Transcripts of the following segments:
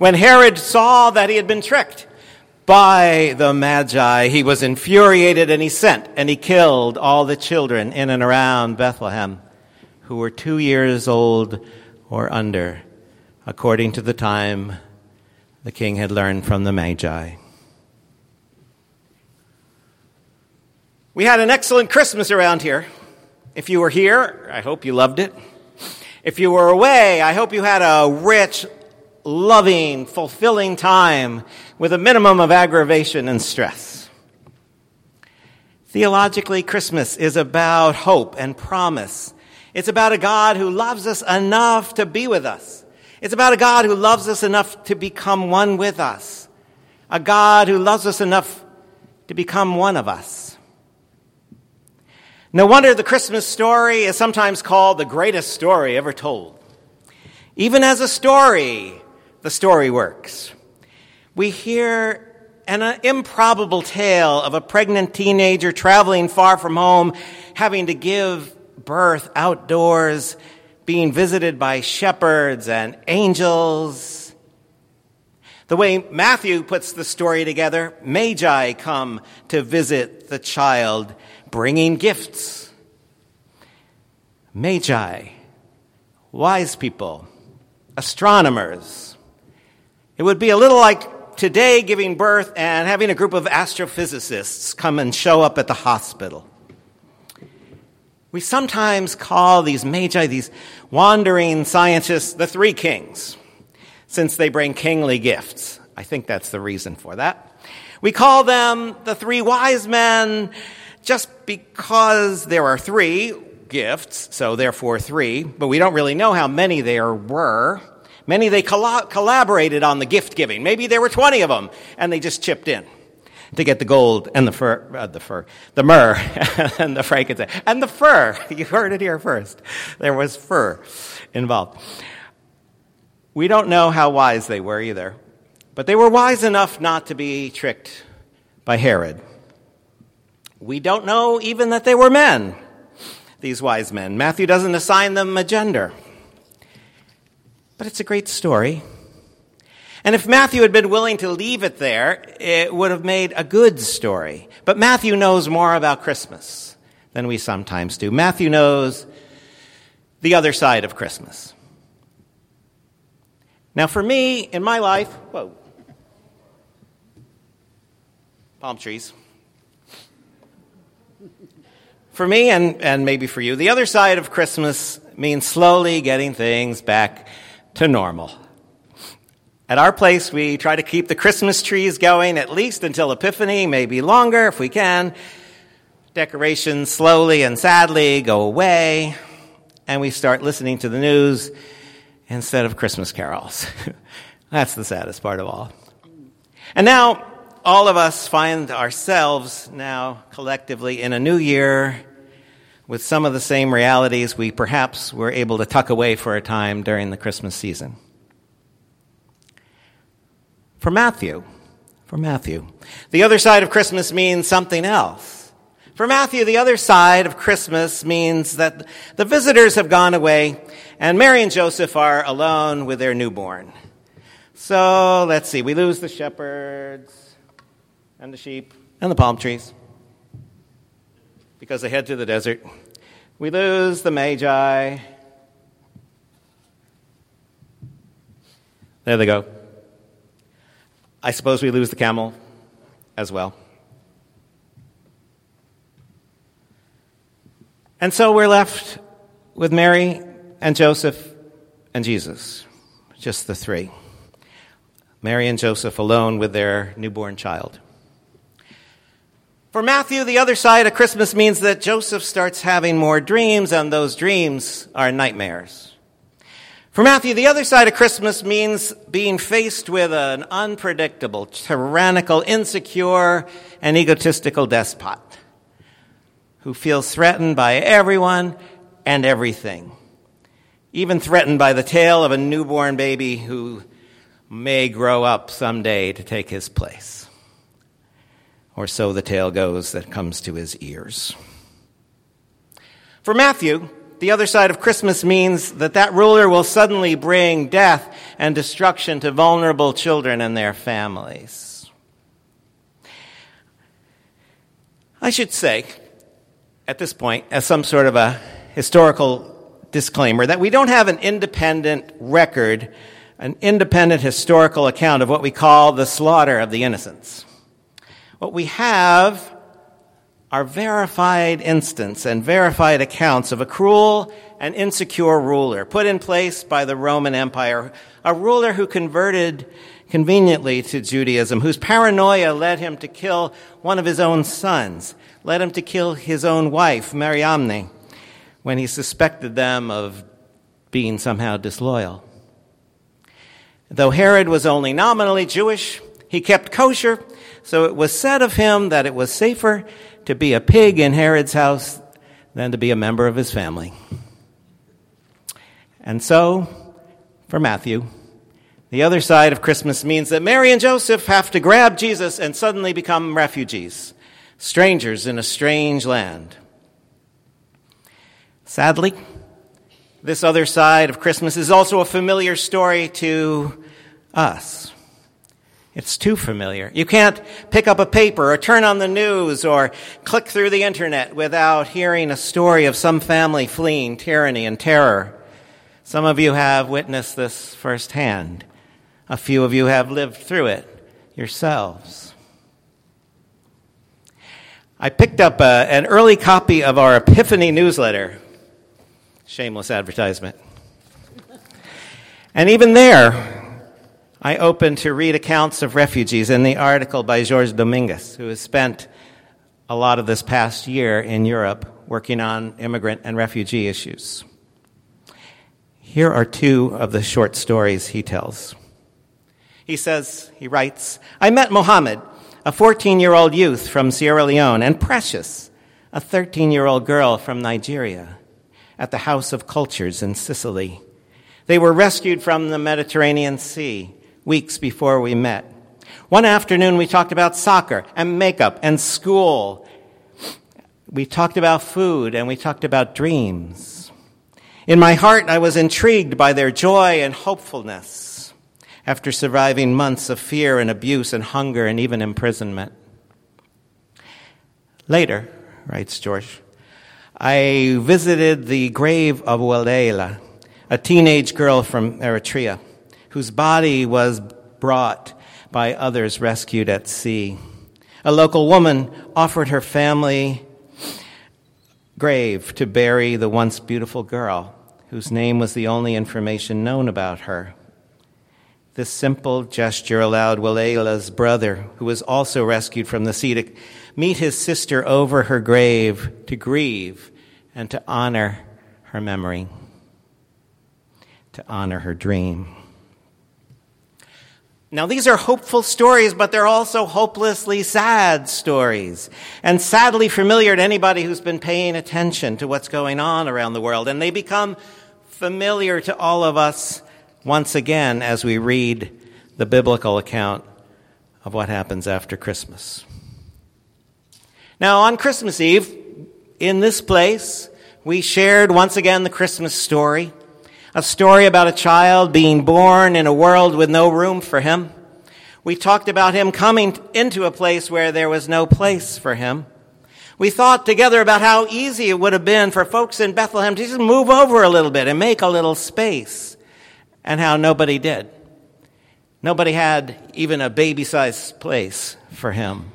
When Herod saw that he had been tricked by the Magi, he was infuriated and he sent and he killed all the children in and around Bethlehem who were two years old or under, according to the time the king had learned from the Magi. We had an excellent Christmas around here. If you were here, I hope you loved it. If you were away, I hope you had a rich, loving, fulfilling time with a minimum of aggravation and stress. Theologically, Christmas is about hope and promise. It's about a God who loves us enough to be with us. It's about a God who loves us enough to become one with us. A God who loves us enough to become one of us. No wonder the Christmas story is sometimes called the greatest story ever told. Even as a story, the story works. We hear an uh, improbable tale of a pregnant teenager traveling far from home, having to give birth outdoors, being visited by shepherds and angels. The way Matthew puts the story together, Magi come to visit the child bringing gifts. Magi, wise people, astronomers. It would be a little like today giving birth and having a group of astrophysicists come and show up at the hospital. We sometimes call these magi, these wandering scientists, the three kings, since they bring kingly gifts. I think that's the reason for that. We call them the three wise men just because there are three gifts, so therefore three, but we don't really know how many there were. Many they collaborated on the gift giving. Maybe there were 20 of them, and they just chipped in to get the gold and the fur, uh, the fur, the myrrh and the frankincense and the fur. You heard it here first. There was fur involved. We don't know how wise they were either, but they were wise enough not to be tricked by Herod. We don't know even that they were men, these wise men. Matthew doesn't assign them a gender. But it's a great story. And if Matthew had been willing to leave it there, it would have made a good story. But Matthew knows more about Christmas than we sometimes do. Matthew knows the other side of Christmas. Now, for me, in my life, whoa, palm trees. For me, and, and maybe for you, the other side of Christmas means slowly getting things back to normal. At our place, we try to keep the Christmas trees going at least until Epiphany, maybe longer if we can. Decorations slowly and sadly go away, and we start listening to the news instead of Christmas carols. That's the saddest part of all. And now, all of us find ourselves now collectively in a new year with some of the same realities we perhaps were able to tuck away for a time during the Christmas season. For Matthew, for Matthew, the other side of Christmas means something else. For Matthew, the other side of Christmas means that the visitors have gone away and Mary and Joseph are alone with their newborn. So let's see, we lose the shepherds and the sheep and the palm trees because they head to the desert. We lose the Magi. There they go. I suppose we lose the camel as well. And so we're left with Mary and Joseph and Jesus, just the three. Mary and Joseph alone with their newborn child. For Matthew, the other side of Christmas means that Joseph starts having more dreams, and those dreams are nightmares. For Matthew, the other side of Christmas means being faced with an unpredictable, tyrannical, insecure, and egotistical despot who feels threatened by everyone and everything, even threatened by the tale of a newborn baby who may grow up someday to take his place or so the tale goes that comes to his ears. For Matthew, the other side of Christmas means that that ruler will suddenly bring death and destruction to vulnerable children and their families. I should say, at this point, as some sort of a historical disclaimer, that we don't have an independent record, an independent historical account of what we call the slaughter of the innocents. What we have are verified instances and verified accounts of a cruel and insecure ruler put in place by the Roman Empire, a ruler who converted conveniently to Judaism, whose paranoia led him to kill one of his own sons, led him to kill his own wife, Mariamne, when he suspected them of being somehow disloyal. Though Herod was only nominally Jewish, he kept kosher, so it was said of him that it was safer to be a pig in Herod's house than to be a member of his family. And so, for Matthew, the other side of Christmas means that Mary and Joseph have to grab Jesus and suddenly become refugees, strangers in a strange land. Sadly, this other side of Christmas is also a familiar story to us. It's too familiar. You can't pick up a paper or turn on the news or click through the internet without hearing a story of some family fleeing tyranny and terror. Some of you have witnessed this firsthand. A few of you have lived through it yourselves. I picked up a, uh, an early copy of our Epiphany newsletter. Shameless advertisement. And even there, I opened to read accounts of refugees in the article by George Dominguez, who has spent a lot of this past year in Europe working on immigrant and refugee issues. Here are two of the short stories he tells. He says, he writes, I met Mohammed, a 14 year old youth from Sierra Leone, and Precious, a 13 year old girl from Nigeria, at the House of Cultures in Sicily. They were rescued from the Mediterranean Sea weeks before we met. One afternoon, we talked about soccer and makeup and school. We talked about food and we talked about dreams. In my heart, I was intrigued by their joy and hopefulness after surviving months of fear and abuse and hunger and even imprisonment. Later, writes George, I visited the grave of Waleila, a teenage girl from Eritrea whose body was brought by others rescued at sea. A local woman offered her family grave to bury the once beautiful girl, whose name was the only information known about her. This simple gesture allowed Walela's brother, who was also rescued from the sea, to meet his sister over her grave to grieve and to honor her memory, to honor her dream. Now, these are hopeful stories, but they're also hopelessly sad stories, and sadly familiar to anybody who's been paying attention to what's going on around the world. And they become familiar to all of us once again as we read the biblical account of what happens after Christmas. Now, on Christmas Eve, in this place, we shared once again the Christmas story a story about a child being born in a world with no room for him. We talked about him coming into a place where there was no place for him. We thought together about how easy it would have been for folks in Bethlehem to just move over a little bit and make a little space, and how nobody did. Nobody had even a baby sized place for him.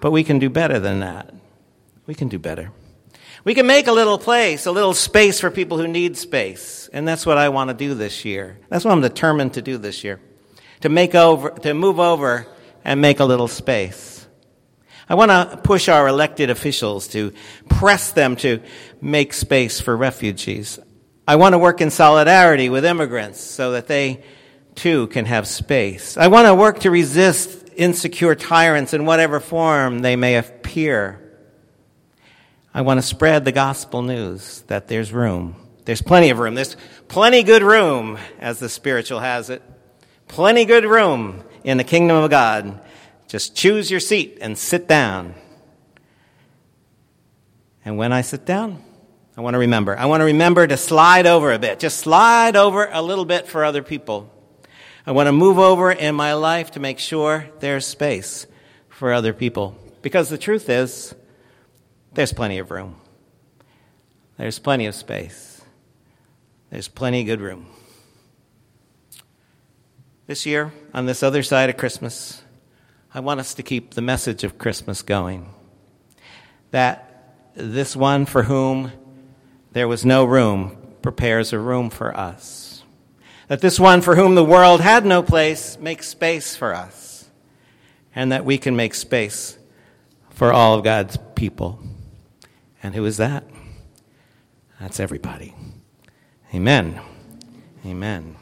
But we can do better than that. We can do better. We can make a little place, a little space for people who need space. And that's what I want to do this year. That's what I'm determined to do this year. To make over, to move over and make a little space. I want to push our elected officials to press them to make space for refugees. I want to work in solidarity with immigrants so that they too can have space. I want to work to resist insecure tyrants in whatever form they may appear. I want to spread the gospel news that there's room. There's plenty of room. There's plenty good room, as the spiritual has it. Plenty good room in the kingdom of God. Just choose your seat and sit down. And when I sit down, I want to remember. I want to remember to slide over a bit, just slide over a little bit for other people. I want to move over in my life to make sure there's space for other people. Because the truth is, there's plenty of room. There's plenty of space. There's plenty of good room. This year, on this other side of Christmas, I want us to keep the message of Christmas going. That this one for whom there was no room prepares a room for us. That this one for whom the world had no place makes space for us. And that we can make space for all of God's people. And who is that? That's everybody. Amen. Amen.